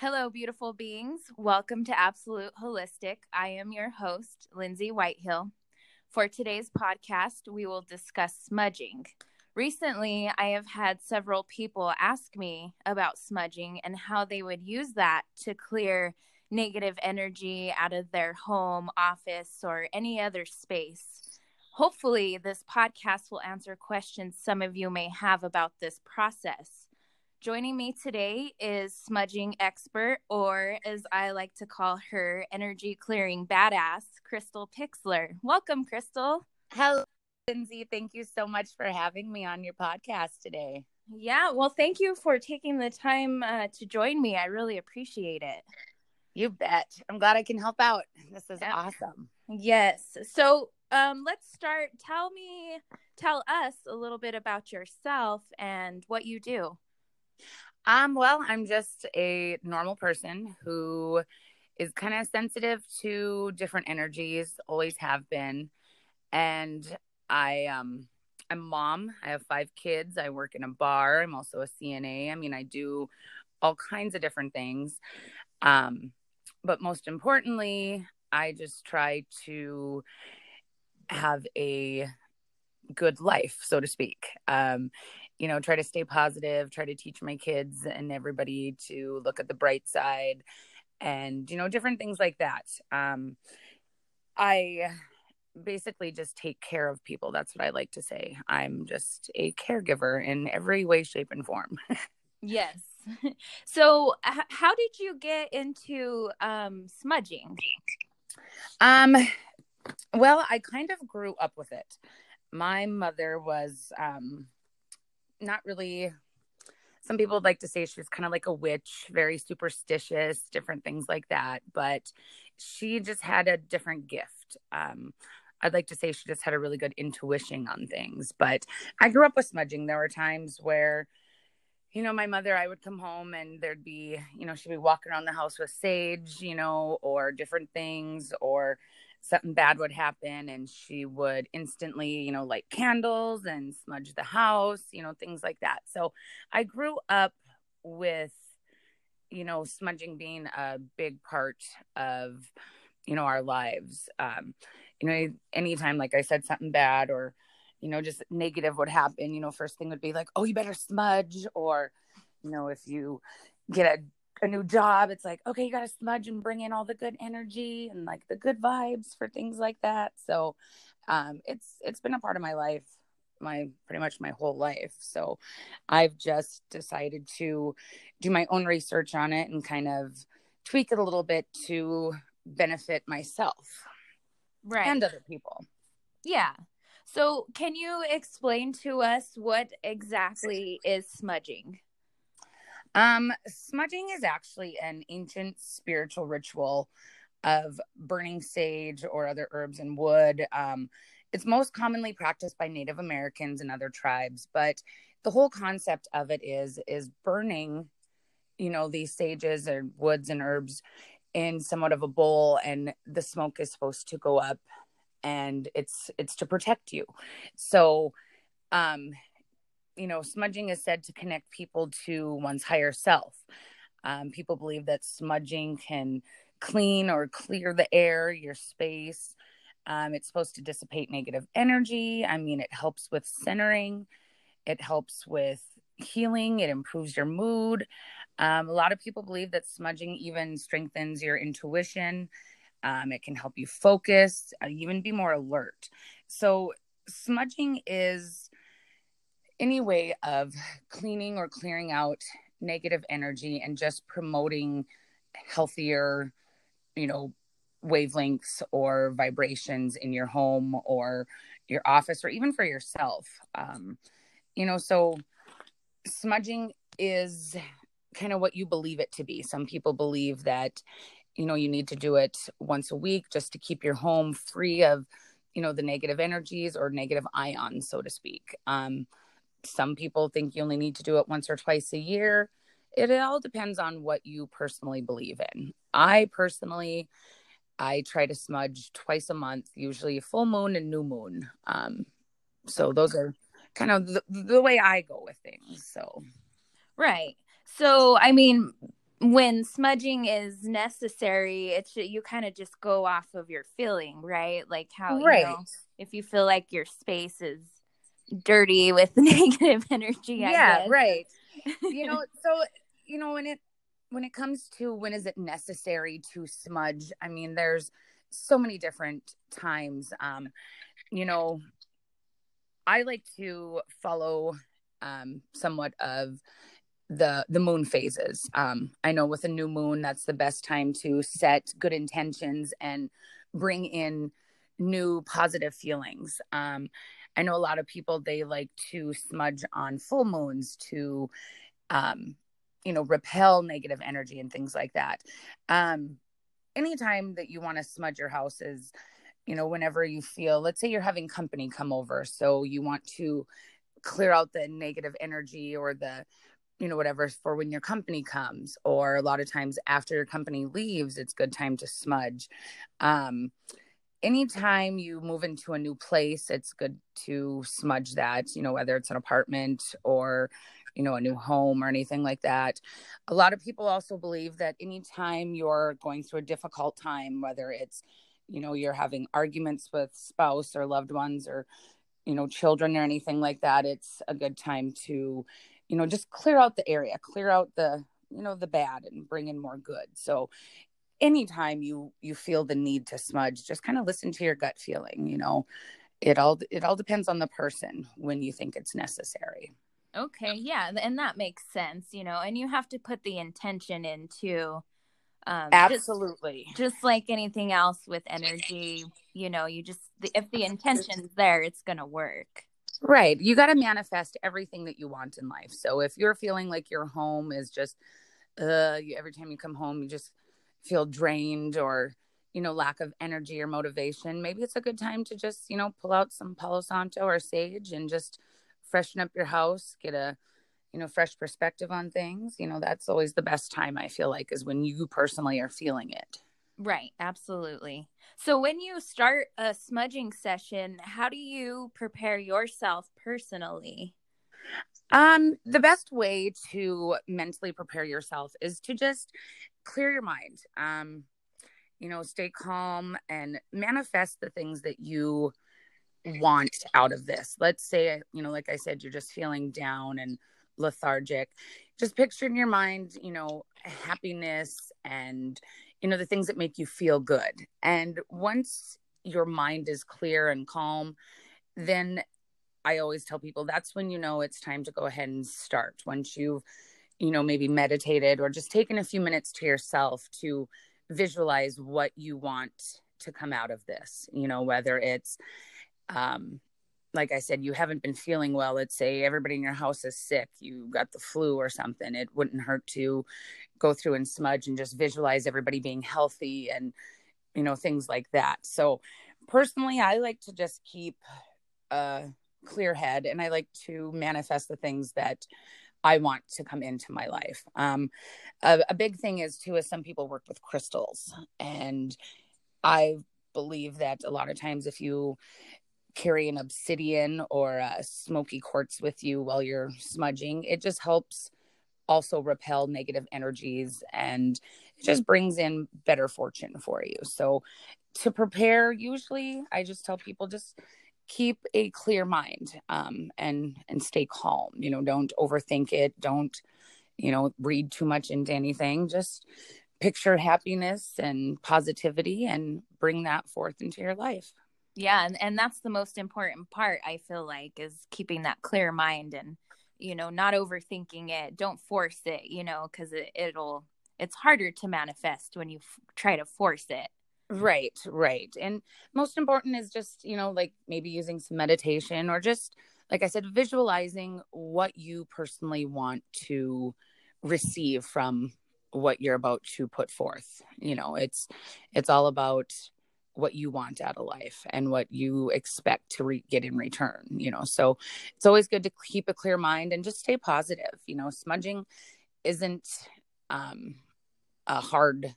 Hello, beautiful beings. Welcome to Absolute Holistic. I am your host, Lindsay Whitehill. For today's podcast, we will discuss smudging. Recently, I have had several people ask me about smudging and how they would use that to clear negative energy out of their home, office, or any other space. Hopefully, this podcast will answer questions some of you may have about this process. Joining me today is smudging expert, or as I like to call her, energy clearing badass, Crystal Pixler. Welcome, Crystal. Hello, Lindsay. Thank you so much for having me on your podcast today. Yeah, well, thank you for taking the time uh, to join me. I really appreciate it. You bet. I'm glad I can help out. This is yeah. awesome. Yes. So, um, let's start. Tell me, tell us a little bit about yourself and what you do. Um, well, I'm just a normal person who is kind of sensitive to different energies, always have been. And I um I'm mom. I have five kids. I work in a bar. I'm also a CNA. I mean, I do all kinds of different things. Um, but most importantly, I just try to have a good life, so to speak. Um, you know, try to stay positive, try to teach my kids and everybody to look at the bright side and, you know, different things like that. Um, I basically just take care of people. That's what I like to say. I'm just a caregiver in every way, shape, and form. yes. So, h- how did you get into um, smudging? Um, well, I kind of grew up with it. My mother was um, not really some people would like to say she was kind of like a witch, very superstitious, different things like that. But she just had a different gift. Um, I'd like to say she just had a really good intuition on things. But I grew up with smudging. There were times where, you know, my mother, I would come home and there'd be, you know, she'd be walking around the house with sage, you know, or different things, or something bad would happen and she would instantly, you know, light candles and smudge the house, you know, things like that. So I grew up with, you know, smudging being a big part of, you know, our lives. Um, you know, anytime, like I said, something bad or, you know, just negative would happen, you know, first thing would be like, oh, you better smudge. Or, you know, if you get a a new job, it's like, okay, you got to smudge and bring in all the good energy and like the good vibes for things like that. So, um, it's it's been a part of my life, my pretty much my whole life. So, I've just decided to do my own research on it and kind of tweak it a little bit to benefit myself, right, and other people. Yeah. So, can you explain to us what exactly is smudging? Um, smudging is actually an ancient spiritual ritual of burning sage or other herbs and wood. Um, it's most commonly practiced by Native Americans and other tribes, but the whole concept of it is is burning, you know, these sages and woods and herbs in somewhat of a bowl, and the smoke is supposed to go up, and it's it's to protect you. So, um, you know, smudging is said to connect people to one's higher self. Um, people believe that smudging can clean or clear the air, your space. Um, it's supposed to dissipate negative energy. I mean, it helps with centering, it helps with healing, it improves your mood. Um, a lot of people believe that smudging even strengthens your intuition. Um, it can help you focus, uh, even be more alert. So, smudging is any way of cleaning or clearing out negative energy and just promoting healthier, you know, wavelengths or vibrations in your home or your office or even for yourself. Um, you know, so smudging is kind of what you believe it to be. Some people believe that, you know, you need to do it once a week just to keep your home free of, you know, the negative energies or negative ions, so to speak. Um, some people think you only need to do it once or twice a year. It all depends on what you personally believe in. I personally, I try to smudge twice a month, usually full moon and new moon. Um, so those are kind of the, the way I go with things. So, right. So, I mean, when smudging is necessary, it's you kind of just go off of your feeling, right? Like how right. you know if you feel like your space is dirty with negative energy. yeah, right. you know, so you know when it when it comes to when is it necessary to smudge? I mean, there's so many different times. Um, you know, I like to follow um, somewhat of the the moon phases. Um, I know with a new moon, that's the best time to set good intentions and bring in new positive feelings. Um, I know a lot of people they like to smudge on full moons to, um, you know, repel negative energy and things like that. Um, anytime that you want to smudge your house is, you know, whenever you feel, let's say you're having company come over, so you want to clear out the negative energy or the you know whatever for when your company comes or a lot of times after your company leaves it's good time to smudge um anytime you move into a new place it's good to smudge that you know whether it's an apartment or you know a new home or anything like that. A lot of people also believe that anytime you're going through a difficult time whether it's you know you're having arguments with spouse or loved ones or you know children or anything like that it's a good time to you know just clear out the area clear out the you know the bad and bring in more good. So anytime you you feel the need to smudge just kind of listen to your gut feeling you know it all it all depends on the person when you think it's necessary okay yeah and that makes sense you know and you have to put the intention into um absolutely just, just like anything else with energy you know you just if the intention's there it's gonna work Right. You got to manifest everything that you want in life. So if you're feeling like your home is just, uh, every time you come home, you just feel drained or, you know, lack of energy or motivation, maybe it's a good time to just, you know, pull out some Palo Santo or sage and just freshen up your house, get a, you know, fresh perspective on things. You know, that's always the best time I feel like is when you personally are feeling it. Right, absolutely. So when you start a smudging session, how do you prepare yourself personally? Um, the best way to mentally prepare yourself is to just clear your mind. Um, you know, stay calm and manifest the things that you want out of this. Let's say, you know, like I said, you're just feeling down and lethargic. Just picture in your mind, you know, happiness and you know the things that make you feel good and once your mind is clear and calm then i always tell people that's when you know it's time to go ahead and start once you've you know maybe meditated or just taken a few minutes to yourself to visualize what you want to come out of this you know whether it's um like I said, you haven't been feeling well, let's say everybody in your house is sick, you got the flu or something, it wouldn't hurt to go through and smudge and just visualize everybody being healthy and, you know, things like that. So, personally, I like to just keep a clear head and I like to manifest the things that I want to come into my life. Um, a, a big thing is, too, is some people work with crystals. And I believe that a lot of times if you carry an obsidian or a smoky quartz with you while you're smudging. It just helps also repel negative energies and it just brings in better fortune for you. So to prepare, usually I just tell people just keep a clear mind um, and and stay calm. You know, don't overthink it. Don't you know read too much into anything. Just picture happiness and positivity and bring that forth into your life yeah and, and that's the most important part i feel like is keeping that clear mind and you know not overthinking it don't force it you know because it, it'll it's harder to manifest when you f- try to force it right right. And most important is just you know like maybe using some meditation or just like i said visualizing what you personally want to receive from what you're about to put forth. You know it's it's all about what you want out of life and what you expect to re- get in return you know. So it's always good to keep a clear mind and just stay positive. You know smudging isn't um, a hard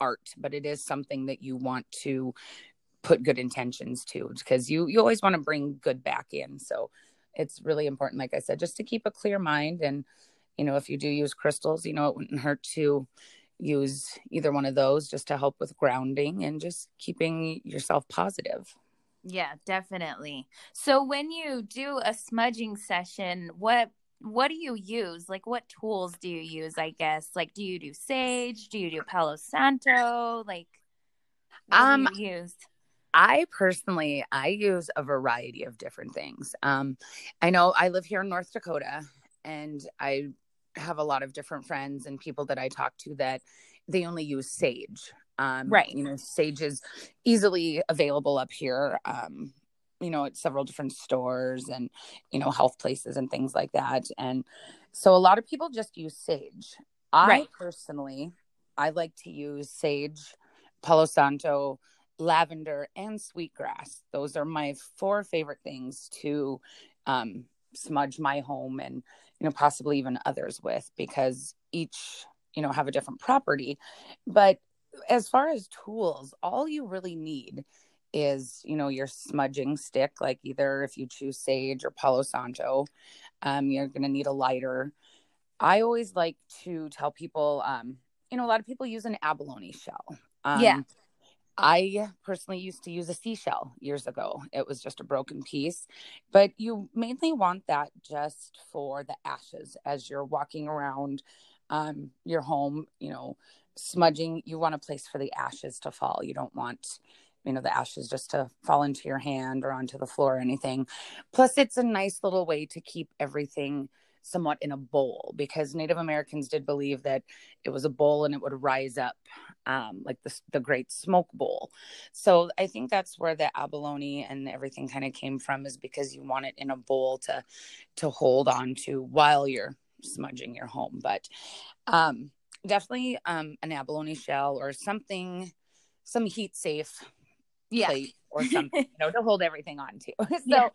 art but it is something that you want to put good intentions to because you you always want to bring good back in so it's really important like i said just to keep a clear mind and you know, if you do use crystals, you know, it wouldn't hurt to use either one of those just to help with grounding and just keeping yourself positive. Yeah, definitely. So when you do a smudging session, what what do you use? Like what tools do you use, I guess? Like do you do sage? Do you do Palo Santo? Like um use? I personally I use a variety of different things. Um I know I live here in North Dakota and I have a lot of different friends and people that I talk to that they only use sage. Um, right. You know, sage is easily available up here. Um, you know, at several different stores and you know health places and things like that. And so a lot of people just use sage. I right. personally, I like to use sage, Palo Santo, lavender, and sweetgrass. Those are my four favorite things to um, smudge my home and you know possibly even others with because each you know have a different property but as far as tools all you really need is you know your smudging stick like either if you choose sage or palo santo um, you're going to need a lighter i always like to tell people um, you know a lot of people use an abalone shell um, yeah I personally used to use a seashell years ago. It was just a broken piece, but you mainly want that just for the ashes as you're walking around um, your home, you know, smudging. You want a place for the ashes to fall. You don't want, you know, the ashes just to fall into your hand or onto the floor or anything. Plus, it's a nice little way to keep everything somewhat in a bowl because Native Americans did believe that it was a bowl and it would rise up um, like the, the Great Smoke Bowl. So I think that's where the abalone and everything kind of came from is because you want it in a bowl to to hold on to while you're smudging your home. But um, definitely um, an abalone shell or something, some heat safe yeah. plate or something, you know, to hold everything on to. so, yeah.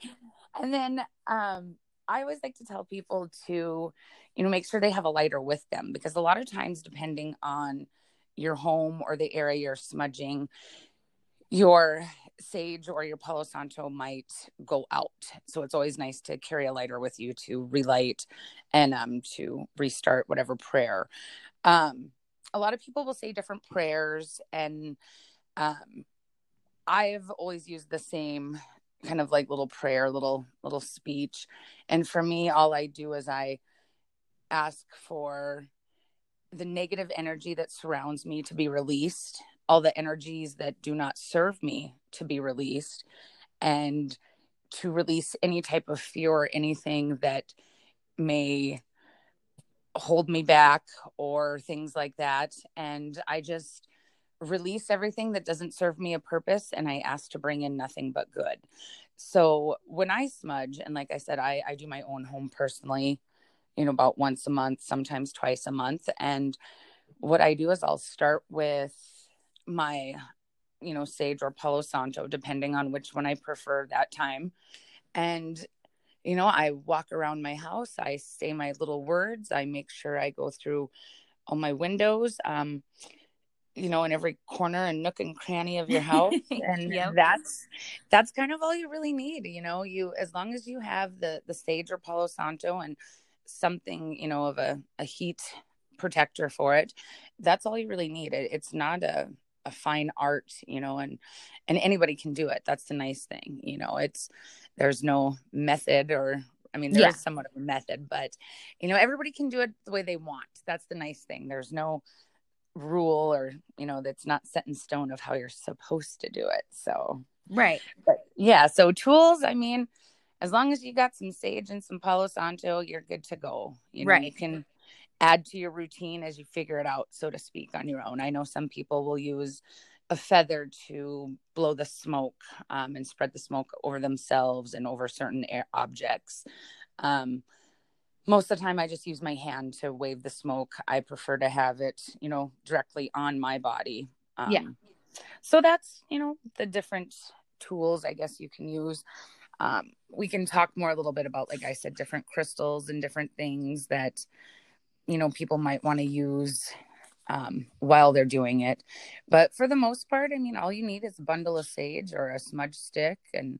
and then um, I always like to tell people to, you know, make sure they have a lighter with them because a lot of times, depending on your home or the area you're smudging, your sage or your Palo Santo might go out. So it's always nice to carry a lighter with you to relight and um, to restart whatever prayer. Um, a lot of people will say different prayers, and um, I've always used the same kind of like little prayer, little little speech. And for me, all I do is I ask for the negative energy that surrounds me to be released, all the energies that do not serve me to be released, and to release any type of fear or anything that may hold me back or things like that. And I just release everything that doesn't serve me a purpose and I ask to bring in nothing but good. So when I smudge, and like I said, I, I do my own home personally, you know, about once a month, sometimes twice a month. And what I do is I'll start with my, you know, sage or Palo Santo, depending on which one I prefer that time. And you know, I walk around my house, I say my little words, I make sure I go through all my windows. Um, you know in every corner and nook and cranny of your house and yep. that's that's kind of all you really need you know you as long as you have the the sage or palo santo and something you know of a, a heat protector for it that's all you really need it, it's not a a fine art you know and and anybody can do it that's the nice thing you know it's there's no method or I mean, there's yeah. somewhat of a method, but you know, everybody can do it the way they want. That's the nice thing. There's no rule or you know that's not set in stone of how you're supposed to do it. So right. but yeah so tools i mean as long as you got some sage and some palo santo you're good to go. You know right. you can add to your routine as you figure it out so to speak on your own. I know some people will use a feather to blow the smoke um, and spread the smoke over themselves and over certain air objects. Um, most of the time I just use my hand to wave the smoke. I prefer to have it, you know, directly on my body. Um, yeah. So that's, you know, the different tools I guess you can use. Um, we can talk more a little bit about, like I said, different crystals and different things that, you know, people might want to use um, while they're doing it. But for the most part, I mean, all you need is a bundle of sage or a smudge stick and,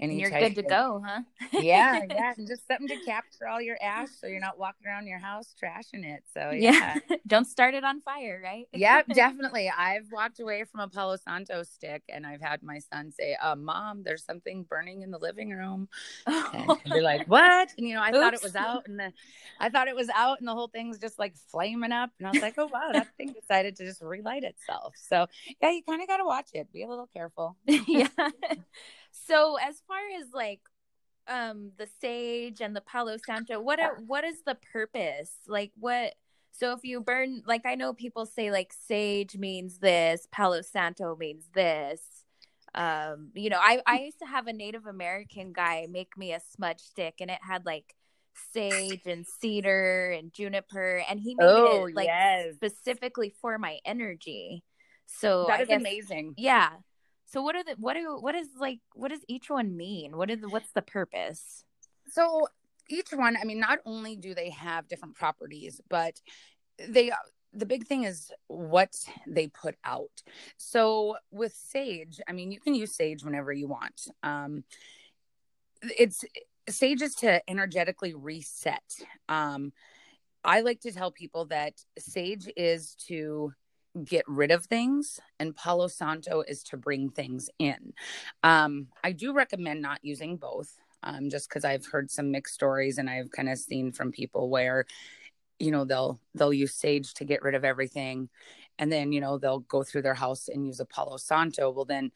and you're good to go, huh? yeah, yeah, just something to capture all your ash, so you're not walking around your house trashing it. So yeah, yeah. don't start it on fire, right? yeah, definitely. I've walked away from a Palo Santo stick, and I've had my son say, uh, "Mom, there's something burning in the living room," and be like, "What?" And you know, I Oops. thought it was out, and the, I thought it was out, and the whole thing's just like flaming up, and I was like, "Oh wow, that thing decided to just relight itself." So yeah, you kind of got to watch it. Be a little careful. yeah. So as far as like um the sage and the Palo Santo, what are, what is the purpose? Like what so if you burn like I know people say like sage means this, Palo Santo means this. Um, you know, I I used to have a Native American guy make me a smudge stick and it had like sage and cedar and juniper and he made oh, it like yes. specifically for my energy. So that is guess, amazing. Yeah. So what are the what do what is like what does each one mean? What is what's the purpose? So each one, I mean, not only do they have different properties, but they the big thing is what they put out. So with sage, I mean, you can use sage whenever you want. Um, it's sage is to energetically reset. Um, I like to tell people that sage is to get rid of things and palo santo is to bring things in. Um, i do recommend not using both um, just because i've heard some mixed stories and i've kind of seen from people where you know they'll they'll use sage to get rid of everything and then you know they'll go through their house and use a palo santo. Well then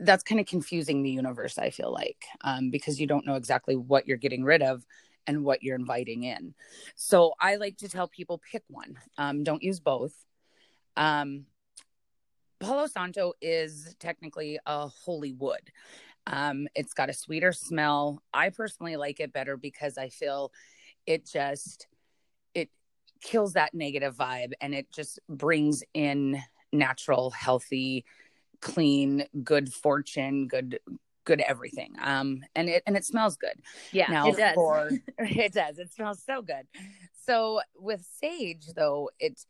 that's kind of confusing the universe i feel like um, because you don't know exactly what you're getting rid of and what you're inviting in. So i like to tell people pick one. Um, don't use both um, Palo Santo is technically a holy wood. Um, it's got a sweeter smell. I personally like it better because I feel it just it kills that negative vibe and it just brings in natural, healthy, clean, good fortune, good good everything. Um and it and it smells good. Yeah, now it does. For, it does. It smells so good. So with sage though, it's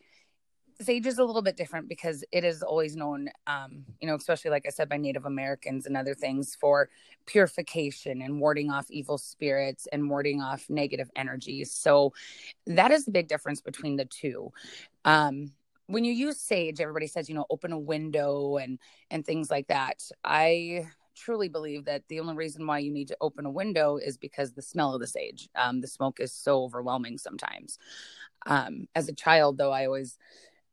sage is a little bit different because it is always known um, you know especially like i said by native americans and other things for purification and warding off evil spirits and warding off negative energies. So that is the big difference between the two. Um, when you use sage everybody says you know open a window and and things like that. I truly believe that the only reason why you need to open a window is because the smell of the sage. Um, the smoke is so overwhelming sometimes. Um, as a child though i always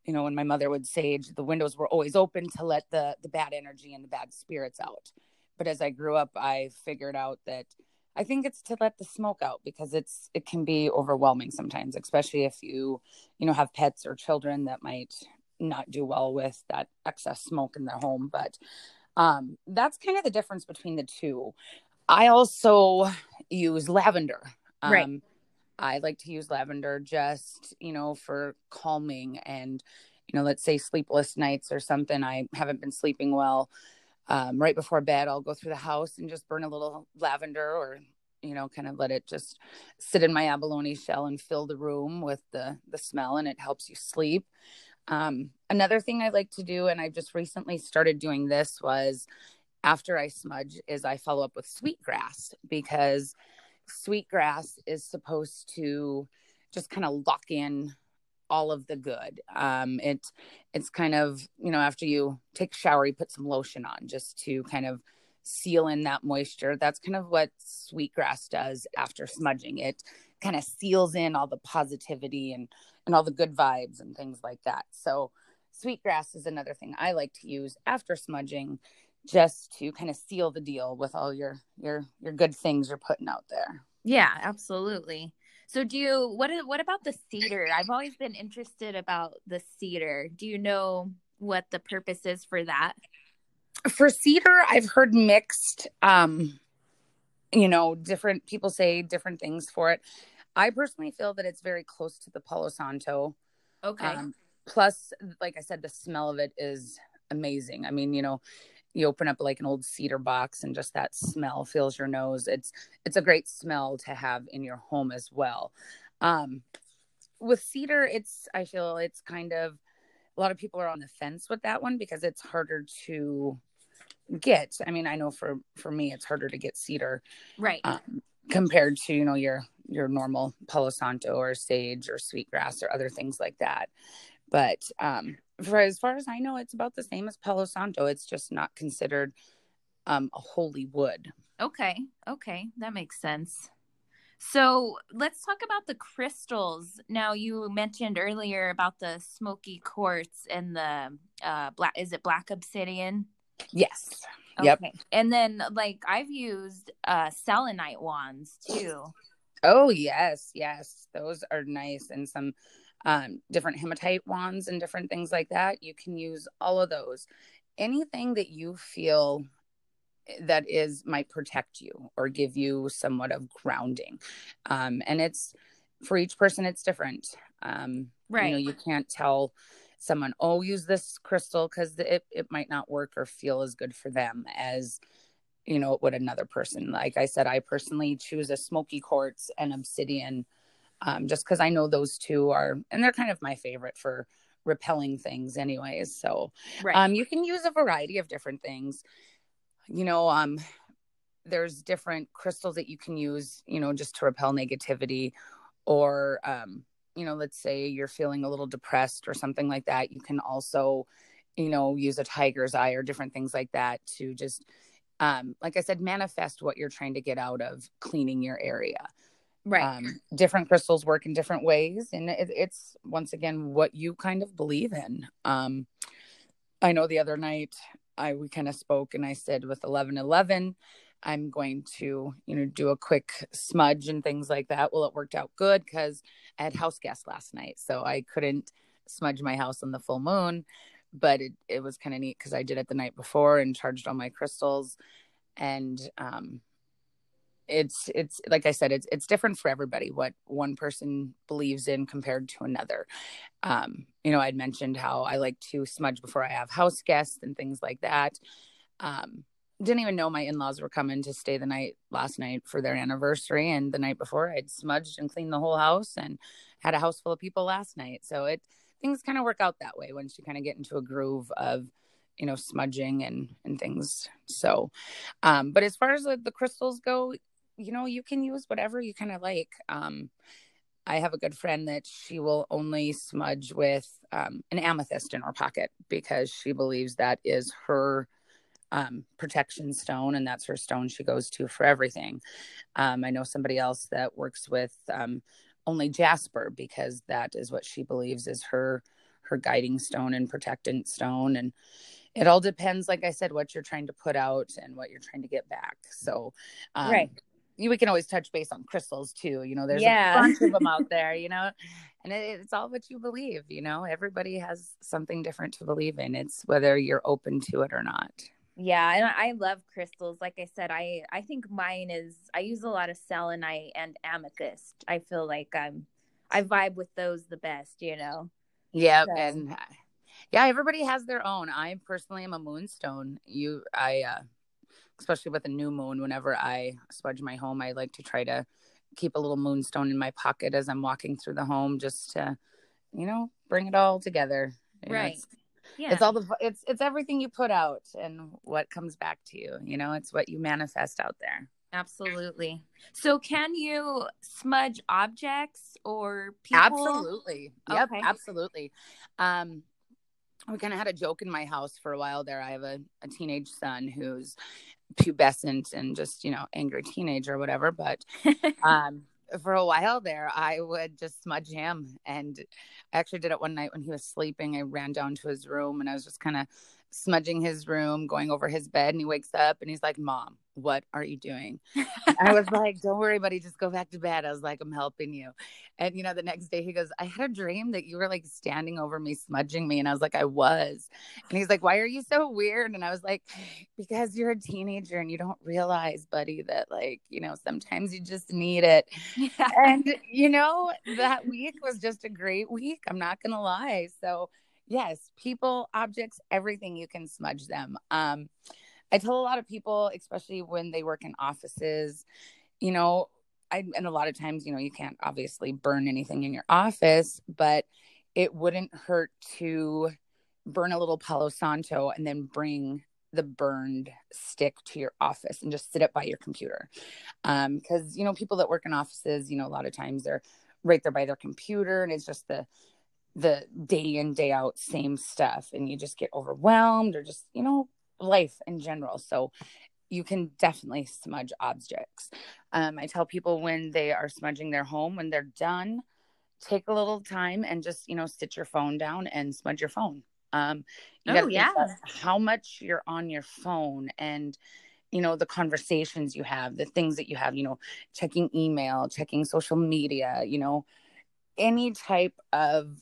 you know when my mother would sage the windows were always open to let the the bad energy and the bad spirits out. But as i grew up i figured out that i think it's to let the smoke out because it's it can be overwhelming sometimes especially if you you know have pets or children that might not do well with that excess smoke in their home. But um that's kind of the difference between the two. I also use lavender um, right I like to use lavender just, you know, for calming and, you know, let's say sleepless nights or something. I haven't been sleeping well. Um, right before bed, I'll go through the house and just burn a little lavender or, you know, kind of let it just sit in my abalone shell and fill the room with the, the smell and it helps you sleep. Um, another thing I like to do, and I just recently started doing this was after I smudge is I follow up with sweetgrass because sweetgrass is supposed to just kind of lock in all of the good. Um, it it's kind of you know after you take a shower, you put some lotion on just to kind of seal in that moisture. That's kind of what sweetgrass does after smudging. It kind of seals in all the positivity and and all the good vibes and things like that. So sweetgrass is another thing I like to use after smudging just to kind of seal the deal with all your your your good things you're putting out there. Yeah, absolutely. So do you what what about the cedar? I've always been interested about the cedar. Do you know what the purpose is for that? For cedar, I've heard mixed um you know, different people say different things for it. I personally feel that it's very close to the Palo Santo. Okay. Um, plus like I said the smell of it is amazing. I mean, you know, you open up like an old cedar box and just that smell fills your nose it's it's a great smell to have in your home as well um with cedar it's i feel it's kind of a lot of people are on the fence with that one because it's harder to get. I mean, I know for for me, it's harder to get cedar, right, um, compared to you know your your normal Palo Santo or sage or sweetgrass or other things like that. But um, for as far as I know, it's about the same as Palo Santo. It's just not considered um, a holy wood. Okay, okay, that makes sense. So let's talk about the crystals. Now you mentioned earlier about the smoky quartz and the uh black is it black obsidian? Yes. Okay. Yep. And then like I've used uh selenite wands too. Oh yes, yes. Those are nice and some um different hematite wands and different things like that. You can use all of those. Anything that you feel that is might protect you or give you somewhat of grounding um, and it's for each person it's different um, right you know you can't tell someone oh use this crystal because it, it might not work or feel as good for them as you know it would another person like i said i personally choose a smoky quartz and obsidian um, just because i know those two are and they're kind of my favorite for repelling things anyways so right. um, you can use a variety of different things you know um there's different crystals that you can use you know just to repel negativity or um you know let's say you're feeling a little depressed or something like that you can also you know use a tiger's eye or different things like that to just um like i said manifest what you're trying to get out of cleaning your area right um, different crystals work in different ways and it, it's once again what you kind of believe in um i know the other night I we kind of spoke and I said with 1111 I'm going to, you know, do a quick smudge and things like that. Well, it worked out good because I had house guests last night, so I couldn't smudge my house on the full moon. But it, it was kind of neat because I did it the night before and charged all my crystals, and um, it's it's like I said, it's it's different for everybody what one person believes in compared to another. Um, you know, I'd mentioned how I like to smudge before I have house guests and things like that. Um, didn't even know my in-laws were coming to stay the night last night for their anniversary and the night before I'd smudged and cleaned the whole house and had a house full of people last night. So it things kind of work out that way once you kind of get into a groove of you know smudging and and things so um but as far as the, the crystals go you know, you can use whatever you kind of like. Um, I have a good friend that she will only smudge with um, an amethyst in her pocket because she believes that is her um, protection stone and that's her stone she goes to for everything. Um, I know somebody else that works with um, only jasper because that is what she believes is her her guiding stone and protectant stone and it all depends like i said what you're trying to put out and what you're trying to get back so um, right we can always touch base on crystals too. You know, there's yeah. a bunch of them out there, you know, and it, it's all what you believe. You know, everybody has something different to believe in. It's whether you're open to it or not. Yeah, and I love crystals. Like I said, I I think mine is I use a lot of selenite and amethyst. I feel like I'm I vibe with those the best, you know. Yeah, so. and yeah, everybody has their own. I personally am a moonstone. You I uh especially with a new moon, whenever I smudge my home, I like to try to keep a little moonstone in my pocket as I'm walking through the home just to, you know, bring it all together. You right. Know, it's, yeah. It's all the it's it's everything you put out and what comes back to you. You know, it's what you manifest out there. Absolutely. So can you smudge objects or people? Absolutely. Yep, okay. absolutely. Um we kind of had a joke in my house for a while there. I have a, a teenage son who's pubescent and just you know angry teenager or whatever but um for a while there i would just smudge him. And i actually did it one night when he was sleeping. I ran down to his room and i was just kind of smudging his room going over his bed and he wakes up and he's like mom what are you doing? I was like, don't worry, buddy, just go back to bed. I was like, I'm helping you. And, you know, the next day he goes, I had a dream that you were like standing over me, smudging me. And I was like, I was. And he's like, why are you so weird? And I was like, because you're a teenager and you don't realize, buddy, that like, you know, sometimes you just need it. Yeah. And, you know, that week was just a great week. I'm not going to lie. So, yes, people, objects, everything you can smudge them. Um, I tell a lot of people, especially when they work in offices, you know, I, and a lot of times, you know, you can't obviously burn anything in your office, but it wouldn't hurt to burn a little Palo Santo and then bring the burned stick to your office and just sit it by your computer. Um, because you know, people that work in offices, you know, a lot of times they're right there by their computer and it's just the the day in, day out same stuff, and you just get overwhelmed or just, you know, life in general. So you can definitely smudge objects. Um, I tell people when they are smudging their home, when they're done, take a little time and just, you know, sit your phone down and smudge your phone. Um, you oh, yeah. How much you're on your phone and, you know, the conversations you have, the things that you have, you know, checking email, checking social media, you know, any type of,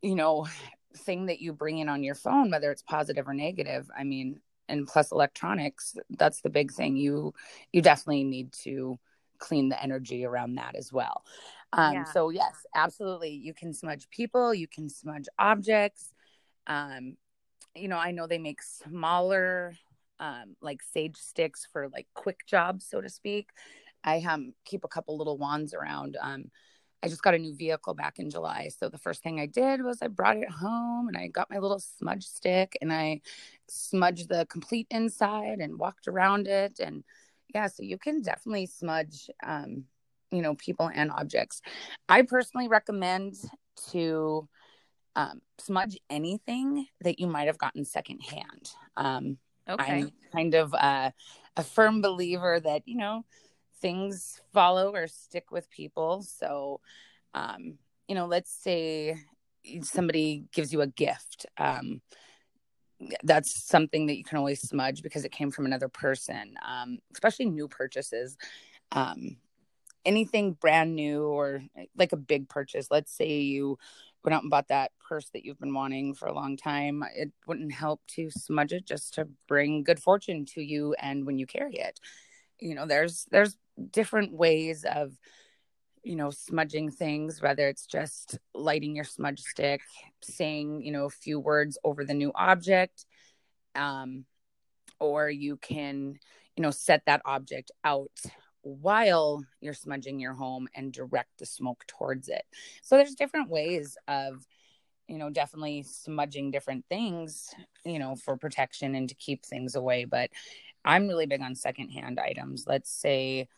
you know, thing that you bring in on your phone, whether it's positive or negative. I mean, and plus electronics that's the big thing you you definitely need to clean the energy around that as well um yeah. so yes absolutely you can smudge people you can smudge objects um you know i know they make smaller um like sage sticks for like quick jobs so to speak i um keep a couple little wands around um I just got a new vehicle back in July. So the first thing I did was I brought it home and I got my little smudge stick and I smudged the complete inside and walked around it. And yeah, so you can definitely smudge, um, you know, people and objects. I personally recommend to um, smudge anything that you might have gotten secondhand. Um, okay. I'm kind of a firm believer that, you know, things follow or stick with people. So, um, you know, let's say somebody gives you a gift. Um, that's something that you can always smudge because it came from another person, um, especially new purchases. Um, anything brand new or like a big purchase. Let's say you went out and bought that purse that you've been wanting for a long time. It wouldn't help to smudge it just to bring good fortune to you and when you carry it. You know, there's there's different ways of you know smudging things whether it's just lighting your smudge stick saying you know a few words over the new object um or you can you know set that object out while you're smudging your home and direct the smoke towards it. So there's different ways of you know definitely smudging different things you know for protection and to keep things away but i'm really big on secondhand items. Let's say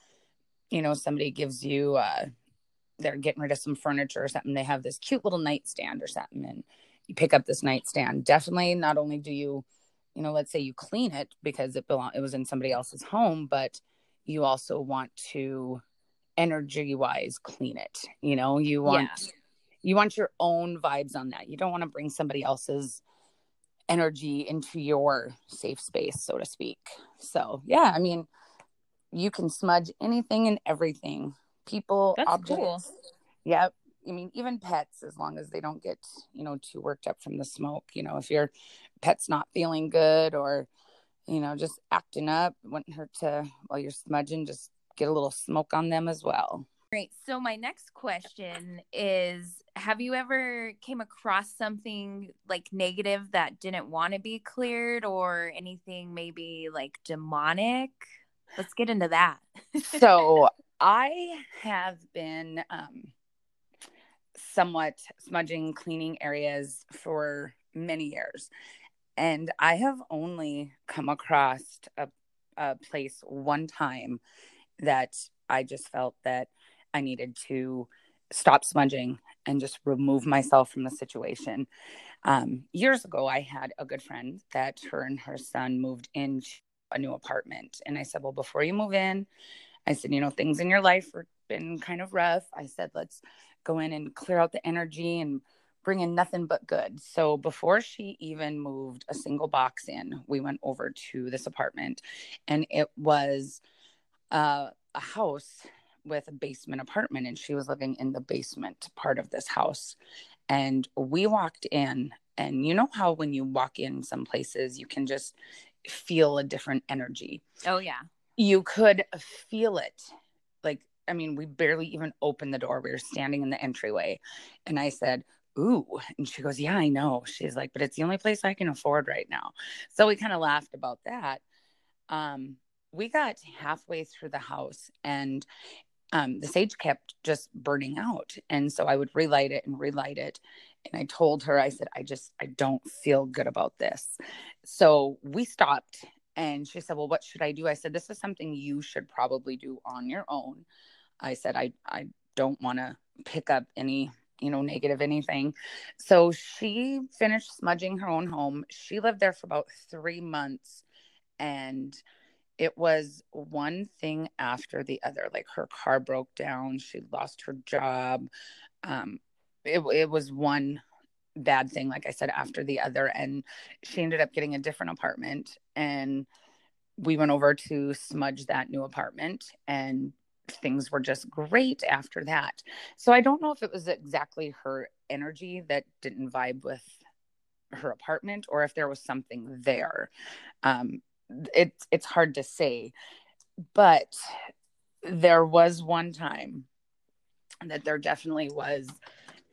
you know somebody gives you uh they're getting rid of some furniture or something they have this cute little nightstand or something and you pick up this nightstand. Definitely not only do you you know let's say you clean it because it belong it was in somebody else's home but you also want to energy wise clean it you know? You want yeah. you want your own vibes on that. You don't want to bring somebody else's energy into your safe space so to speak. So yeah i mean you can smudge anything and everything. People, That's objects. Cool. Yep. I mean, even pets, as long as they don't get, you know, too worked up from the smoke. You know, if your pet's not feeling good or, you know, just acting up, wouldn't hurt to, while you're smudging, just get a little smoke on them as well. Great. So my next question is have you ever came across something like negative that didn't want to be cleared or anything maybe like demonic? Let's get into that. so I have been um, somewhat smudging, cleaning areas for many years. And I have only come across a, a place one time that I just felt that I needed to stop smudging and just remove myself from the situation. Um, years ago, I had a good friend that her and her son moved into a new apartment. And I said, Well, before you move in, I said, You know, things in your life have been kind of rough. I said, Let's go in and clear out the energy and bring in nothing but good. So before she even moved a single box in, we went over to this apartment and it was uh, a house with a basement apartment and she was living in the basement part of this house. And we walked in and you know how when you walk in some places you can just feel a different energy. Oh yeah. You could feel it. Like I mean, we barely even opened the door. We were standing in the entryway. And I said, Ooh. And she goes, Yeah, I know. She's like, but it's the only place I can afford right now. So we kind of laughed about that. Um, we got halfway through the house and um, the sage kept just burning out. And so I would relight it and relight it. And I told her, I said, I just, I don't feel good about this. So we stopped and she said, Well, what should I do? I said, This is something you should probably do on your own. I said, I, I don't want to pick up any, you know, negative anything. So she finished smudging her own home. She lived there for about three months and it was one thing after the other. Like her car broke down, she lost her job. Um, it, it was one bad thing, like I said, after the other. And she ended up getting a different apartment. And we went over to smudge that new apartment. And things were just great after that. So I don't know if it was exactly her energy that didn't vibe with her apartment or if there was something there. Um, it's it's hard to say, but there was one time that there definitely was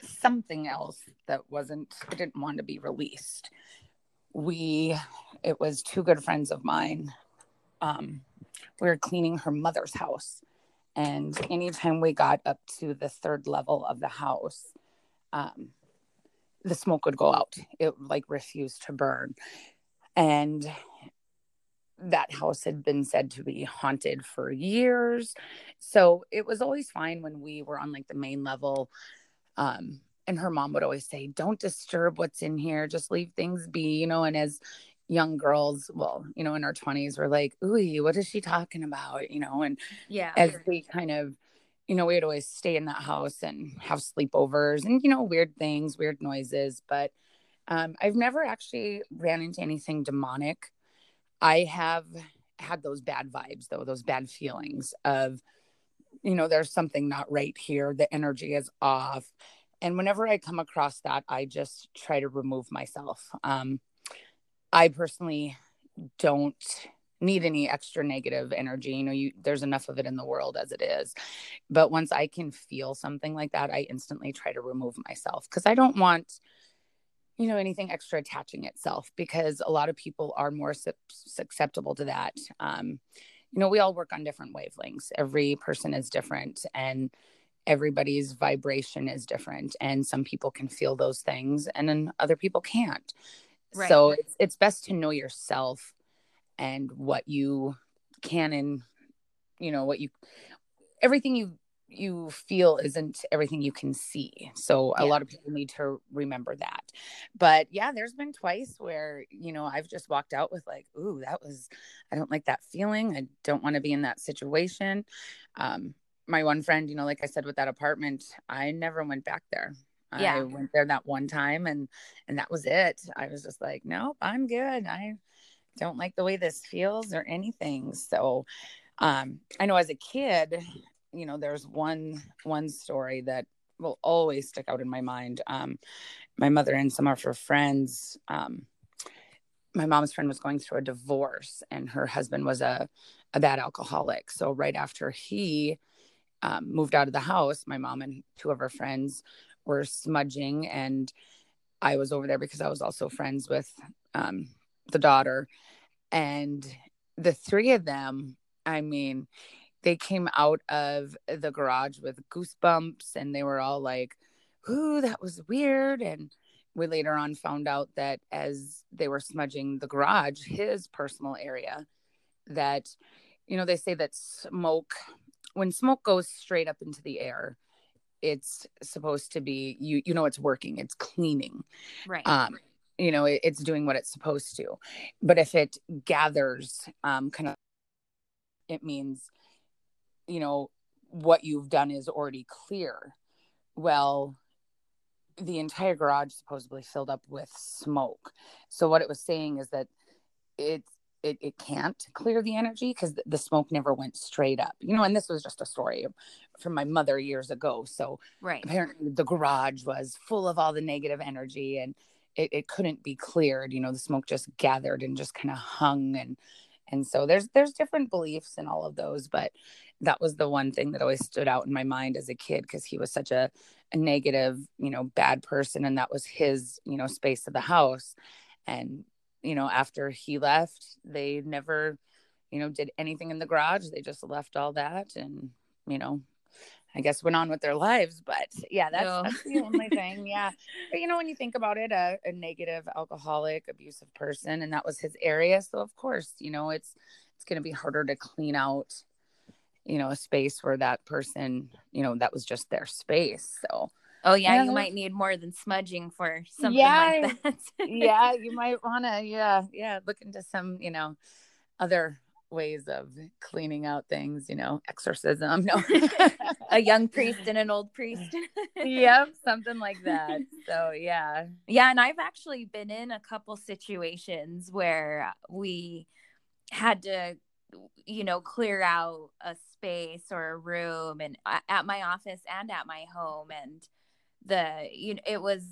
something else that wasn't I didn't want to be released. We it was two good friends of mine. Um, we were cleaning her mother's house, and anytime we got up to the third level of the house, um, the smoke would go out. It like refused to burn, and that house had been said to be haunted for years. So it was always fine when we were on like the main level. Um, and her mom would always say, Don't disturb what's in here, just leave things be, you know. And as young girls, well, you know, in our 20s, we're like, Ooh, what is she talking about? You know, and yeah, as we kind of, you know, we would always stay in that house and have sleepovers and, you know, weird things, weird noises. But um, I've never actually ran into anything demonic I have had those bad vibes though, those bad feelings of, you know, there's something not right here. The energy is off. And whenever I come across that, I just try to remove myself. Um, I personally don't need any extra negative energy. You know, you there's enough of it in the world as it is. But once I can feel something like that, I instantly try to remove myself because I don't want you know anything extra attaching itself because a lot of people are more su- susceptible to that um, you know we all work on different wavelengths every person is different and everybody's vibration is different and some people can feel those things and then other people can't right. so it's, it's best to know yourself and what you can and you know what you everything you you feel isn't everything you can see. So yeah. a lot of people need to remember that. But yeah, there's been twice where, you know, I've just walked out with like, ooh, that was I don't like that feeling. I don't want to be in that situation. Um my one friend, you know, like I said with that apartment, I never went back there. Yeah. I went there that one time and and that was it. I was just like, nope, I'm good. I don't like the way this feels or anything. So um I know as a kid you know there's one one story that will always stick out in my mind. Um my mother and some of her friends um my mom's friend was going through a divorce and her husband was a a bad alcoholic. So right after he um, moved out of the house my mom and two of her friends were smudging and i was over there because i was also friends with um, the daughter. And the three of them i mean they came out of the garage with goosebumps and they were all like, Ooh, that was weird. And we later on found out that as they were smudging the garage, his personal area, that, you know, they say that smoke, when smoke goes straight up into the air, it's supposed to be you you know it's working it's cleaning. Right. Um you know it, it's doing what it's supposed to. But if it gathers um kind of it means you know what you've done is already clear. Well the entire garage supposedly filled up with smoke. So what it was saying is that it it, it can't clear the energy because the, smoke never went straight up you know and this was just a story from my mother years ago. So right. apparently the garage was full of all the negative energy and it, it couldn't be cleared you know the smoke just gathered and just kind of hung and and so there's there's different beliefs in all of those but that was the one thing that always stood out in my mind as a kid because he was such a, a negative you know bad person and that was his you know space of the house and you know after he left they never you know did anything in the garage they just left all that and you know I guess went on with their lives. But yeah, that's, No. that's the only thing. Yeah. But you know, when you think about it, a, a negative alcoholic, abusive person, and that was his area. So of course, you know, it's it's gonna be harder to clean out, you know, a space where that person, you know, that was just their space. So Oh yeah, Yeah, you might need more than smudging for something Yeah, like that. yeah, you might wanna, yeah, yeah, look into some, you know, other ways of cleaning out things, you know, exorcism. No. a young priest and an old priest. yep, something like that. So yeah. Yeah, and I've actually been in a couple situations where we had to, you know, clear out a space or a room, and at my office and at my home, and the you know it was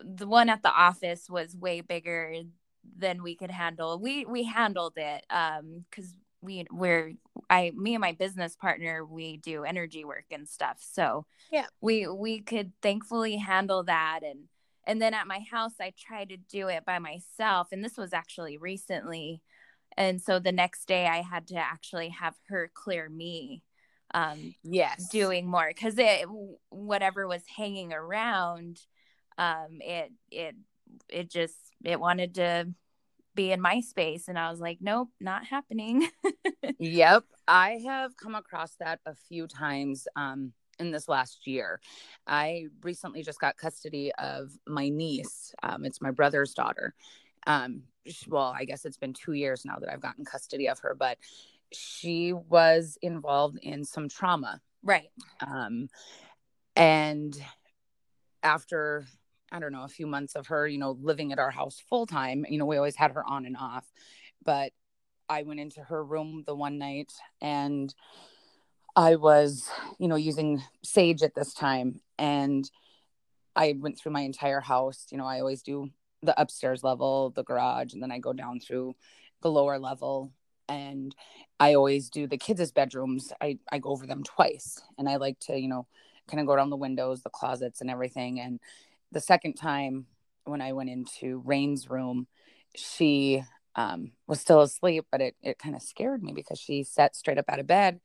the one at the office was way bigger than we could handle. We we handled it um because we we're I me and my business partner we do energy work and stuff, so Yeah. we we could thankfully handle that and and then at my house i tried to do it by myself and this was actually recently and so the next day i had to actually have her clear me um Yes. doing more because it whatever was hanging around um it it it just it wanted to be in my space and i was like nope not happening Yep. I have come across that a few times um, in this last year. I recently just got custody of my niece. Um, it's my brother's daughter. Um, well, I guess it's been two years now that I've gotten custody of her, but she was involved in some trauma. right Um, and after, I don't know, a few months of her, you know, living at our house full time, you know, we always had her on and off. But I went into her room the one night and I was, you know, using Sage at this time. And I went through my entire house. You know, I always do the upstairs level, the garage, and then I go down through the lower level. And I always do the kids' bedrooms. I, I go over them twice. And I like to, you know, kind of go down the windows, the closets, and everything. And the second time when I went into Rain's room, she um, was still asleep, but it, it kind of scared me because she sat straight up out of bed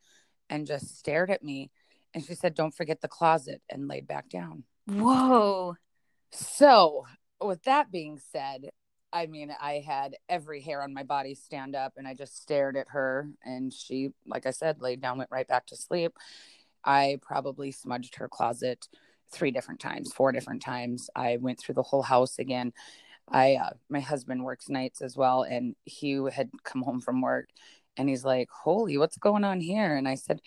and just stared at me. And she said, Don't forget the closet, and laid back down. whoa So, with that being said, I mean, I had every hair on my body stand up and I just stared at her. And she, like I said, laid down, went right back to sleep. I probably smudged her closet three different times, four different times. I went through the whole house again. I, uh, my husband works nights as well, and he had come home from work and he's like, Holy, what's going on here? And I said,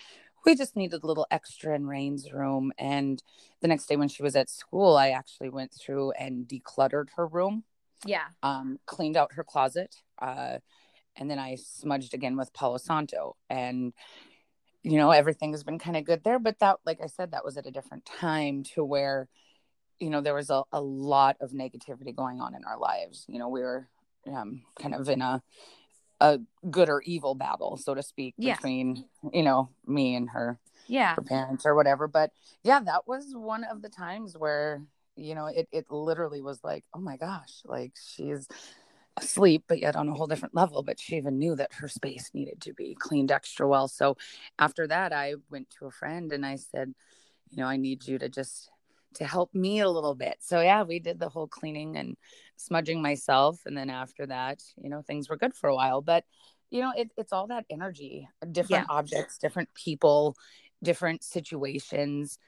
We just needed a little extra in Rain's room. And the next day when she was at school, I actually went through and decluttered her room, yeah um, cleaned out her closet, uh, and then I smudged again with Palo Santo. And you know, everything has been kind of good there. But that, like I said, that was at a different time to where, you know, there was a, a lot of negativity going on in our lives. You know, we were um, kind of in a a good or evil battle, so to speak, Yeah. between you know me and her yeah her parents or whatever. But yeah, that was one of the times where, you know, it, it literally was like, oh my gosh, like she's asleep, but yet on a whole different level. But she even knew that her space needed to be cleaned extra well. So after that, I went to a friend and I said, you know, I need you to just to help me a little bit. So yeah, we did the whole cleaning and smudging myself. And then after that, you know, things were good for a while. But you know, it, it's all that energy, uh, different objects, different people, different situations.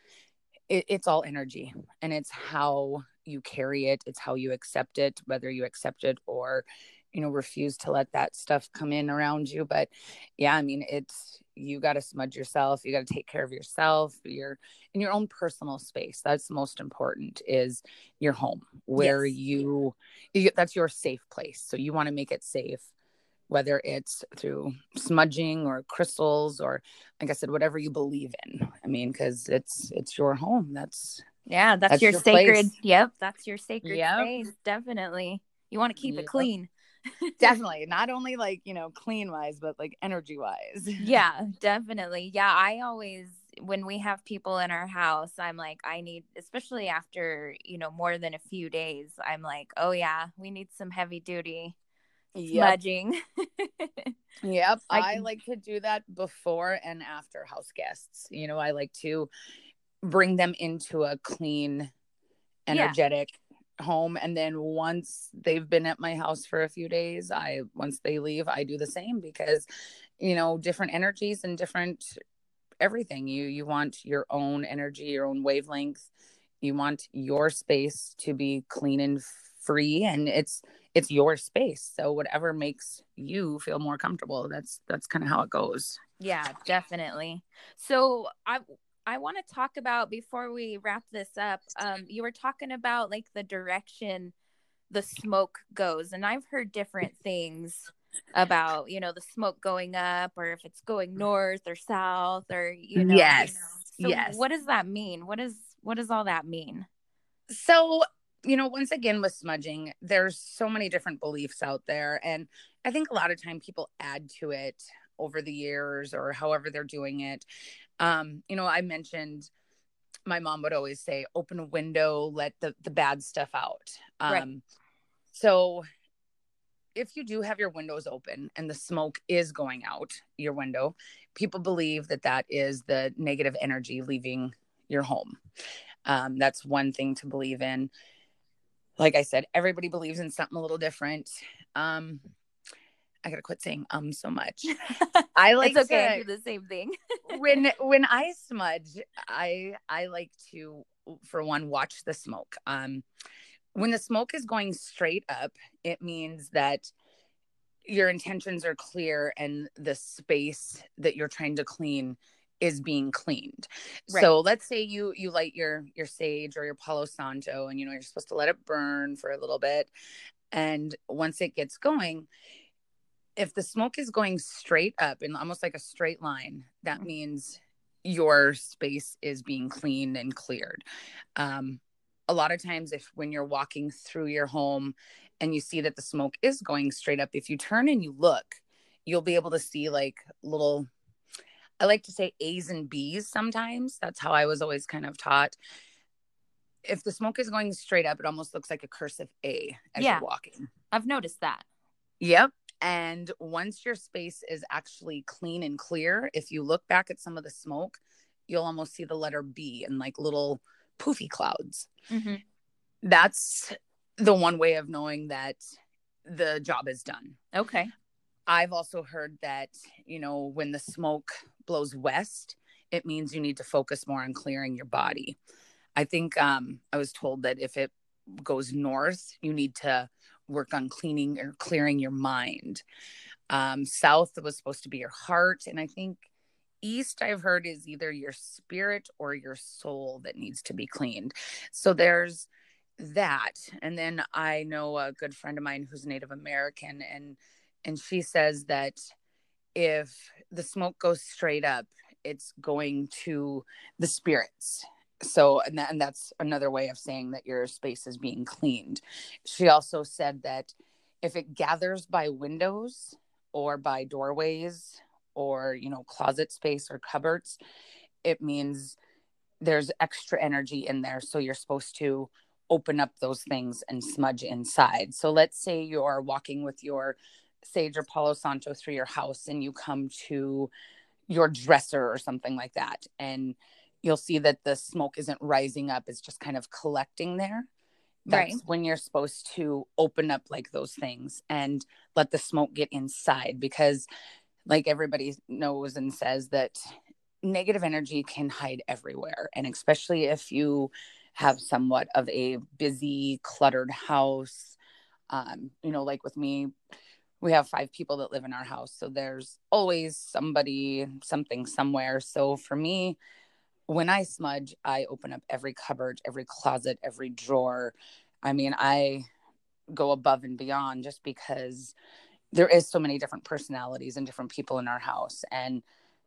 It, it's all energy and it's how you carry it. It's how you accept it, whether you accept it or, you know, refuse to let that stuff come in around you. But yeah, I mean, it's, you got to smudge yourself. You got to take care of yourself. You're in your own personal space. That's the most important is your home where Yes. you, you, that's your safe place. So you want to make it safe whether it's through smudging or crystals or like i said whatever you believe in i mean because it's it's your home that's Yeah, that's, That's your, your sacred. place. Yep, that's your sacred Yep. space. Definitely. You want to keep Yep. it clean. definitely not only like you know clean wise but like energy wise yeah, definitely. Yeah, I always when we have people in our house, I'm like I need especially after, you know, more than a few days, I'm like, "Oh yeah, we need some heavy duty Yep. smudging. Yep. I I, can- like to do that before and after house guests. You know, I like to bring them into a clean, Yeah. Home. And then once they've been at my house for a few days, I, once they leave, I do the same because, you know, different energies and different everything. You, you want your own energy, your own wavelength. You want your space to be clean and free. And it's, it's your space so whatever makes you feel more comfortable that's that's kind of how it goes Yeah, definitely. So I I want to talk about before we wrap this up. Um, you were talking about like the direction the smoke goes, and I've heard different things about you know the smoke going up or if it's going north or south or you know. Yes, So yes. What does that mean? What is what does all that mean? so you know once again with smudging there's so many different beliefs out there and i think a lot of time people add to it over the years or however they're doing it um you know i mentioned my mom would always say open a window let the the bad stuff out. Um Right. so if you do have your windows open and the smoke is going out your window people believe that that is the negative energy leaving your home. Um, that's one thing to believe in. Like i said everybody believes in something a little different. Um, i gotta quit saying um so much i like it's okay. I to do the same thing. when when I smudge, I I like to for one watch the smoke. Um when the smoke is going straight up, it means that your intentions are clear and the space that you're trying to clean is being cleaned. Right. So let's say you you light your your sage or your Palo Santo and you know you're supposed to let it burn for a little bit and once it gets going if the smoke is going straight up in almost like a straight line, that Mhm. means your space is being cleaned and cleared. Um, a lot of times, if when you're walking through your home and you see that the smoke is going straight up, if you turn and you look, you'll be able to see like little, I like to say A's and B's sometimes. That's how I was always kind of taught. If the smoke is going straight up, it almost looks like a cursive A as Yeah. you're walking. I've noticed that. Yep. And once your space is actually clean and clear, if you look back at some of the smoke, you'll almost see the letter B in like little poofy clouds. hmm That's the one way of knowing that the job is done. Okay. I've also heard that, you know, when the smoke blows west, it means you need to focus more on clearing your body. I think um, I was told that if it goes north, you need to work on cleaning or clearing your mind. Um, south was supposed to be your heart. And I think east, I've heard, is either your spirit or your soul that needs to be cleaned. So there's that. And then I know a good friend of mine who's Native American and and she says that if the smoke goes straight up it's going to the spirits so and, that, and that's another way of saying that your space is being cleaned. She also said that if it gathers by windows or by doorways or you know closet space or cupboards it means there's extra energy in there. So you're supposed to open up those things and smudge inside. So let's say you're walking with your sage or palo santo through your house and you come to your dresser or something like that. And you'll see that the smoke isn't rising up it's just kind of collecting there. That's Right. when you're supposed to open up like those things and let the smoke get inside because like everybody knows and says that negative energy can hide everywhere. And especially if you have somewhat of a busy cluttered house um you know like with me we have five people that live in our house so there's always somebody something somewhere. So for me when i smudge i open up every cupboard every closet every drawer. I mean i go above and beyond just because there is so many different personalities and different people in our house. And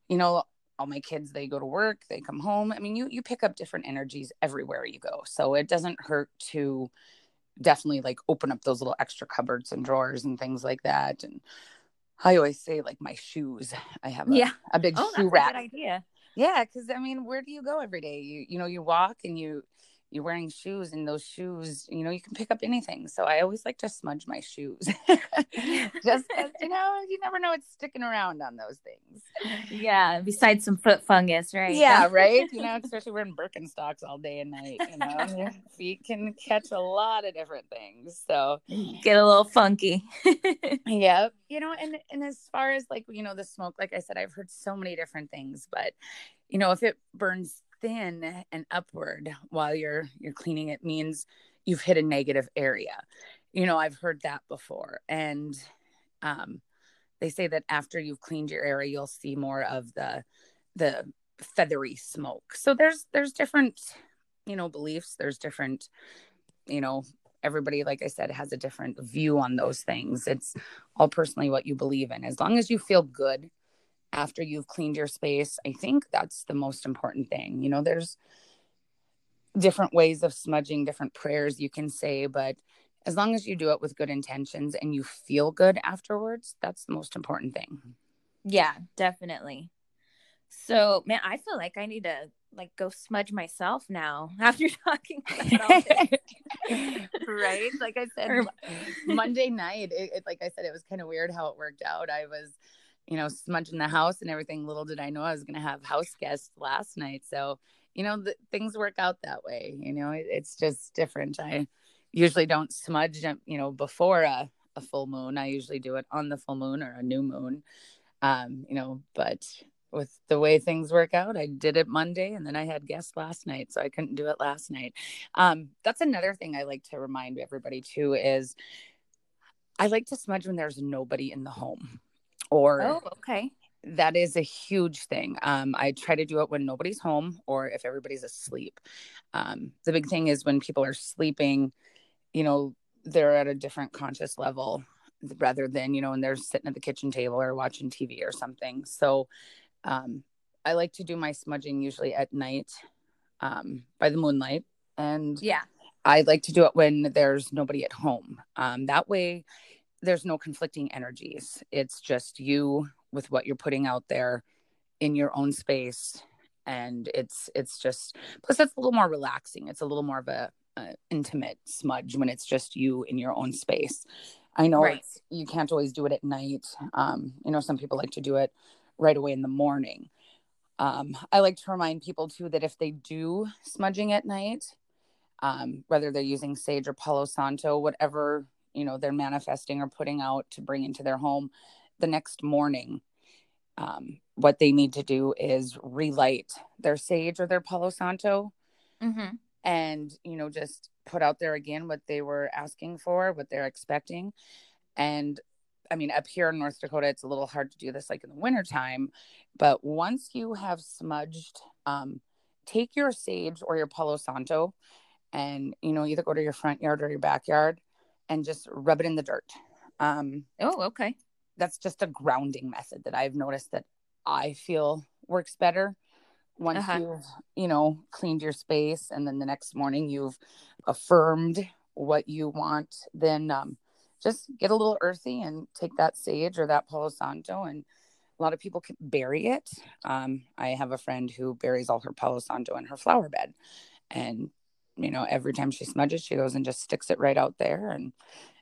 you know all my kids they go to work they come home. I mean you you pick up different energies everywhere you go. So it doesn't hurt to definitely like open up those little extra cupboards and drawers and things like that. And i always say like my shoes. I have a, Yeah. a big Oh, shoe that's a rack. good idea. Yeah because i mean where do you go every day? You you know you walk and you you're wearing shoes and those shoes you know you can pick up anything. So i always like to smudge my shoes. Just you know you never know what's sticking around on those things. Yeah besides some foot fungus right? Yeah right? You know especially wearing birkenstocks all day and night you know your feet can catch a lot of different things. So get a little funky. Yep you know and and as far as like you know the smoke like i said i've heard so many different things but you know if it burns thin and upward while you're you're cleaning it means you've hit a negative area. You know i've heard that before and um they say that after you've cleaned your area you'll see more of the the feathery smoke. So there's there's different you know beliefs. There's different you know everybody like i said has a different view on those things. It's all personally what you believe in. As long as you feel good after you've cleaned your space. I think that's the most important thing. You know, there's different ways of smudging, different prayers you can say, but as long as you do it with good intentions and you feel good afterwards, that's the most important thing. Yeah, definitely. So, man, I feel like I need to like go smudge myself now after talking about right? Like I said, Monday night, it, it, like I said, it was kind of weird how it worked out. I was you know, smudging the house and everything. Little did I know I was going to have house guests last night. So, you know, the, things work out that way. You know, it, it's just different. I usually don't smudge, um, you know, before a, a full moon. I usually do it on the full moon or a new moon. Um, you know, but with the way things work out, I did it Monday and then I had guests last night, so I couldn't do it last night. Um, that's another thing I like to remind everybody too is I like to smudge when there's nobody in the home or oh okay. that is a huge thing. Um, i try to do it when nobody's home or if everybody's asleep. Um, the big thing is when people are sleeping you know they're at a different conscious level rather than you know when they're sitting at the kitchen table or watching tv or something. So um, i like to do my smudging usually at night um, by the moonlight. And yeah. I like to do it when there's nobody at home. Um, that way there's no conflicting energies. It's just you with what you're putting out there in your own space. And it's it's just plus it's a little more relaxing. It's a little more of a, a intimate smudge when it's just you in your own space. I know right. you can't always do it at night. Um, you know some people like to do it right away in the morning. Um, i like to remind people too that if they do smudging at night um, whether they're using sage or palo santo whatever you know they're manifesting or putting out to bring into their home the next morning um, what they need to do is relight their sage or their palo santo mm-hmm. and you know just put out there again what they were asking for what they're expecting and i mean up here in north dakota it's a little hard to do this like in the wintertime but once you have smudged um, take your sage or your palo santo and you know either go to your front yard or your backyard and just rub it in the dirt. Um, oh, okay. That's just a grounding method that I've noticed that I feel works better once uh-huh. you've, you know, cleaned your space and then the next morning you've affirmed what you want, then um, just get a little earthy and take that sage or that Palo Santo and a lot of people can bury it. Um, I have a friend who buries all her Palo Santo in her flower bed and you know, every time she smudges, she goes and just sticks it right out there. And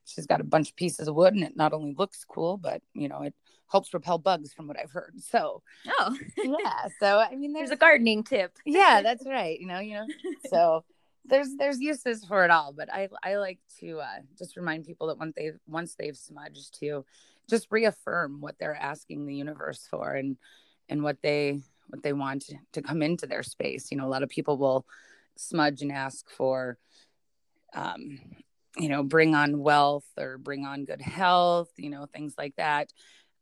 she's got a bunch of pieces of wood, and it not only looks cool, but you know, it helps repel bugs from what I've heard. So, oh, yeah. So, I mean, there's, there's a gardening tip. yeah, that's right. You know, you know, so there's there's uses for it all, but I I like to uh, just remind people that once they once they've smudged to just reaffirm what they're asking the universe for and and what they what they want to, to come into their space. You know, a lot of people will smudge and ask for um, you know bring on wealth or bring on good health you know things like that.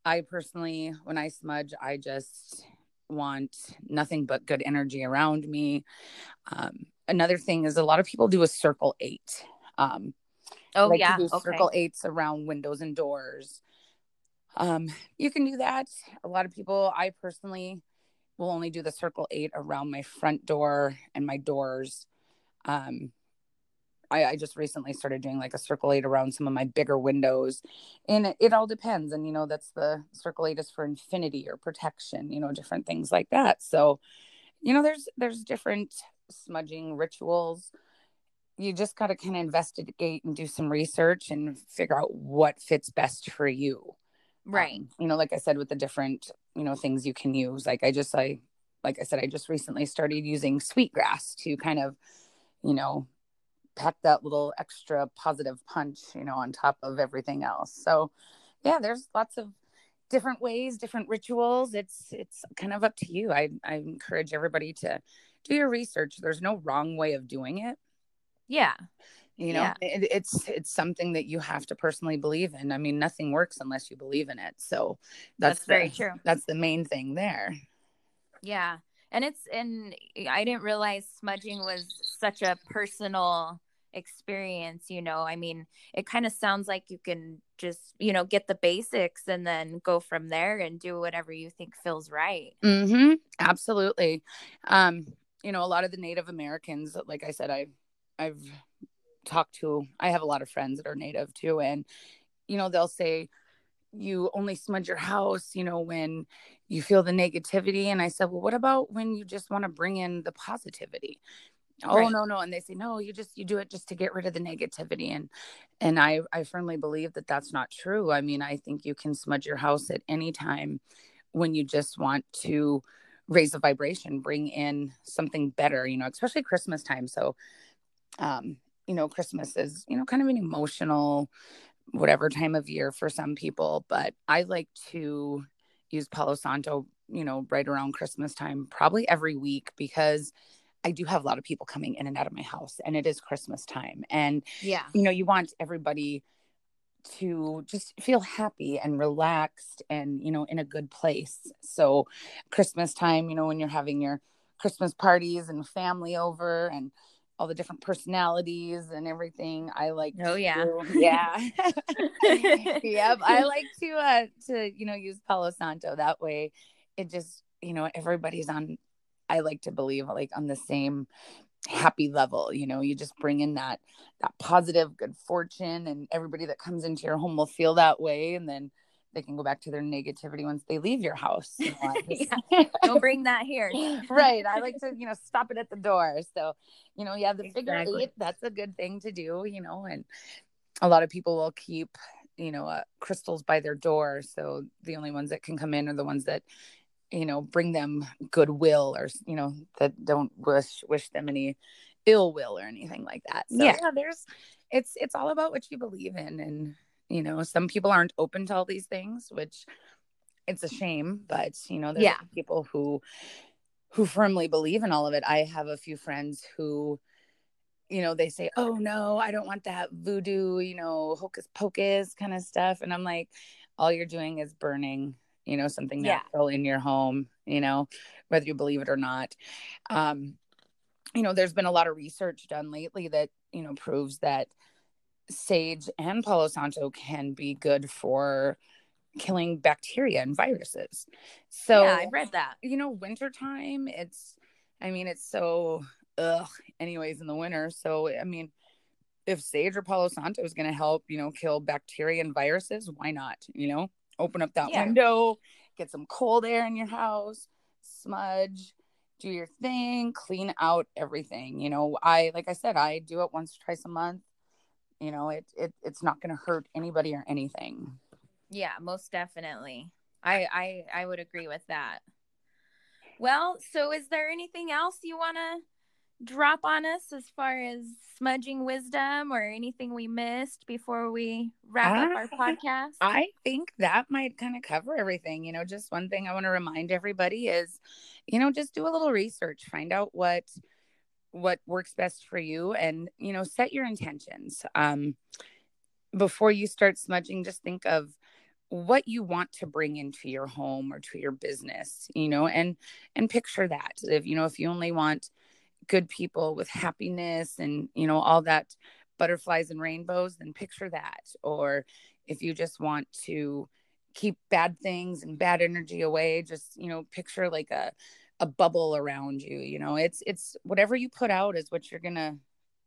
I personally when i smudge i just want nothing but good energy around me. Um, another thing is a lot of people do a circle eight. Um, oh like yeah. okay. circle eights around windows and doors. Um, you can do that. A lot of people i personally will only do the circle eight around my front door and my doors. Um, I, I, just recently started doing like a circle eight around some of my bigger windows, and it, it, all depends. And you know, that's the circle eight is for infinity or protection, you know, different things like that. So, you know, there's there's different smudging rituals. you just got to kind of investigate and do some research and figure out what fits best for you right. um, you know like i said with the different you know things you can use like i just i like i said i just recently started using sweetgrass to kind of you know pack that little extra positive punch you know on top of everything else. So yeah there's lots of different ways different rituals. It's it's kind of up to you. I i encourage everybody to do your research. There's no wrong way of doing it. Yeah you know yeah. it, it's it's something that you have to personally believe in. I mean nothing works unless you believe in it. So that's, that's very true. that's the main thing there. Yeah. And it's and i didn't realize smudging was such a personal experience you know? I mean it kind of sounds like you can just you know get the basics and then go from there and do whatever you think feels right. Mm-hmm. Absolutely. Um you know a lot of the native americans like i said i i've talked to i have a lot of friends that are native too and you know they'll say you only smudge your house you know when you feel the negativity. And i said well what about when you just want to bring in the positivity? Oh right. no no. And they say no you just you do it just to get rid of the negativity. And and i i firmly believe that that's not true. I mean i think you can smudge your house at any time when you just want to raise the vibration bring in something better you know especially christmas time. So um you know christmas is you know kind of an emotional whatever time of year for some people but i like to use palo santo you know right around christmas time probably every week because I do have a lot of people coming in and out of my house and it is Christmas time. And, yeah, you know, you want everybody to just feel happy and relaxed and, you know, in a good place. So, Christmas time, you know, when you're having your Christmas parties and family over and all the different personalities and everything. I like Oh yeah. To, yeah. yep. I like to uh to, you know, use Palo Santo that way. It just, you know, everybody's on I like to believe like on the same happy level you know you just bring in that that positive good fortune and everybody that comes into your home will feel that way and then they can go back to their negativity once they leave your house you know, yeah. don't bring that here right i like to you know stop it at the door so you know yeah the figure exactly. eight that's a good thing to do you know and a lot of people will keep you know uh, crystals by their door so the only ones that can come in are the ones that you know bring them goodwill or you know that don't wish wish them any ill will or anything like that so, yeah. yeah there's it's it's all about what you believe in and you know some people aren't open to all these things which it's a shame but you know there's yeah. people who who firmly believe in all of it i have a few friends who you know they say oh no i don't want that voodoo you know hocus pocus kind of stuff and i'm like all you're doing is burning you know, something natural yeah. in your home, you know, whether you believe it or not. Um, you know, there's been a lot of research done lately that, you know, proves that sage and Palo Santo can be good for killing bacteria and viruses. So yeah, I read that. You know, wintertime, it's I mean, it's so ugh, anyways, in the winter. So I mean, if sage or Palo Santo is gonna help, you know, kill bacteria and viruses, why not? You know? open up that yeah. window, get some cold air in your house, smudge, do your thing, clean out everything. You know, I like I said, I do it once or twice a month. You know, it, it it's not gonna hurt anybody or anything. Yeah, most definitely. I I I would agree with that. Well, so is there anything else you wanna drop on us as far as smudging wisdom or anything we missed before we wrap up our podcast? I think that might kind of cover everything. You know, just one thing I want to remind everybody is, you know, just do a little research, find out what what works best for you and, you know, set your intentions. Um before you start smudging, just think of what you want to bring into your home or to your business, you know, and and picture that. If you know, if you only want good people with happiness and you know all that butterflies and rainbows then picture that or if you just want to keep bad things and bad energy away just you know picture like a a bubble around you you know it's it's whatever you put out is what you're gonna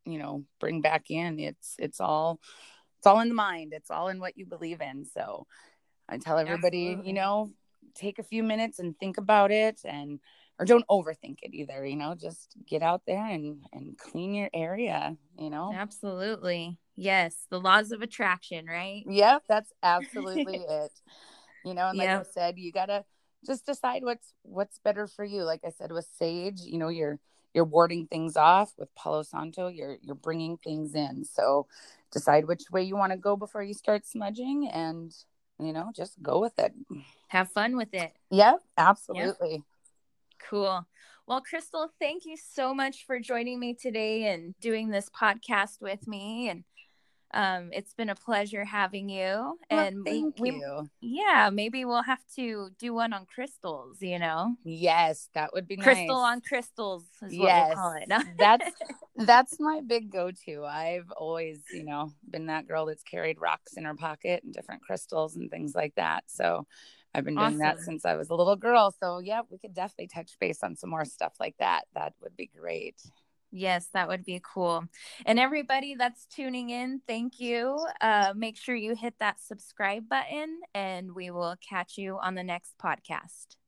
you know bring back in. It's it's all it's all in the mind. It's all in what you believe in. So i tell everybody Absolutely. you know take a few minutes and think about it and or don't overthink it either you know just get out there and and clean your area you know? Absolutely. Yes the laws of attraction right? Yep that's absolutely it. You know and like yep. i said you gotta just decide what's what's better for you. Like i said with sage you know you're you're warding things off. With palo santo you're you're bringing things in. So decide which way you want to go before you start smudging and you know just go with it. Have fun with it. Yep absolutely. Yep. cool. Well crystal thank you so much for joining me today and doing this podcast with me and um, it's been a pleasure having you. And well, thank we, you. Yeah, maybe we'll have to do one on crystals. You know. Yes, that would be crystal nice. on crystals. Is yes, we'll call it. that's that's my big go-to. I've always, you know, been that girl that's carried rocks in her pocket and different crystals and things like that. So. I've been doing awesome. that since I was a little girl. So, yeah, we could definitely touch base on some more stuff like that. That would be great. Yes, that would be cool. And everybody that's tuning in, thank you. Uh, make sure you hit that subscribe button, and we will catch you on the next podcast.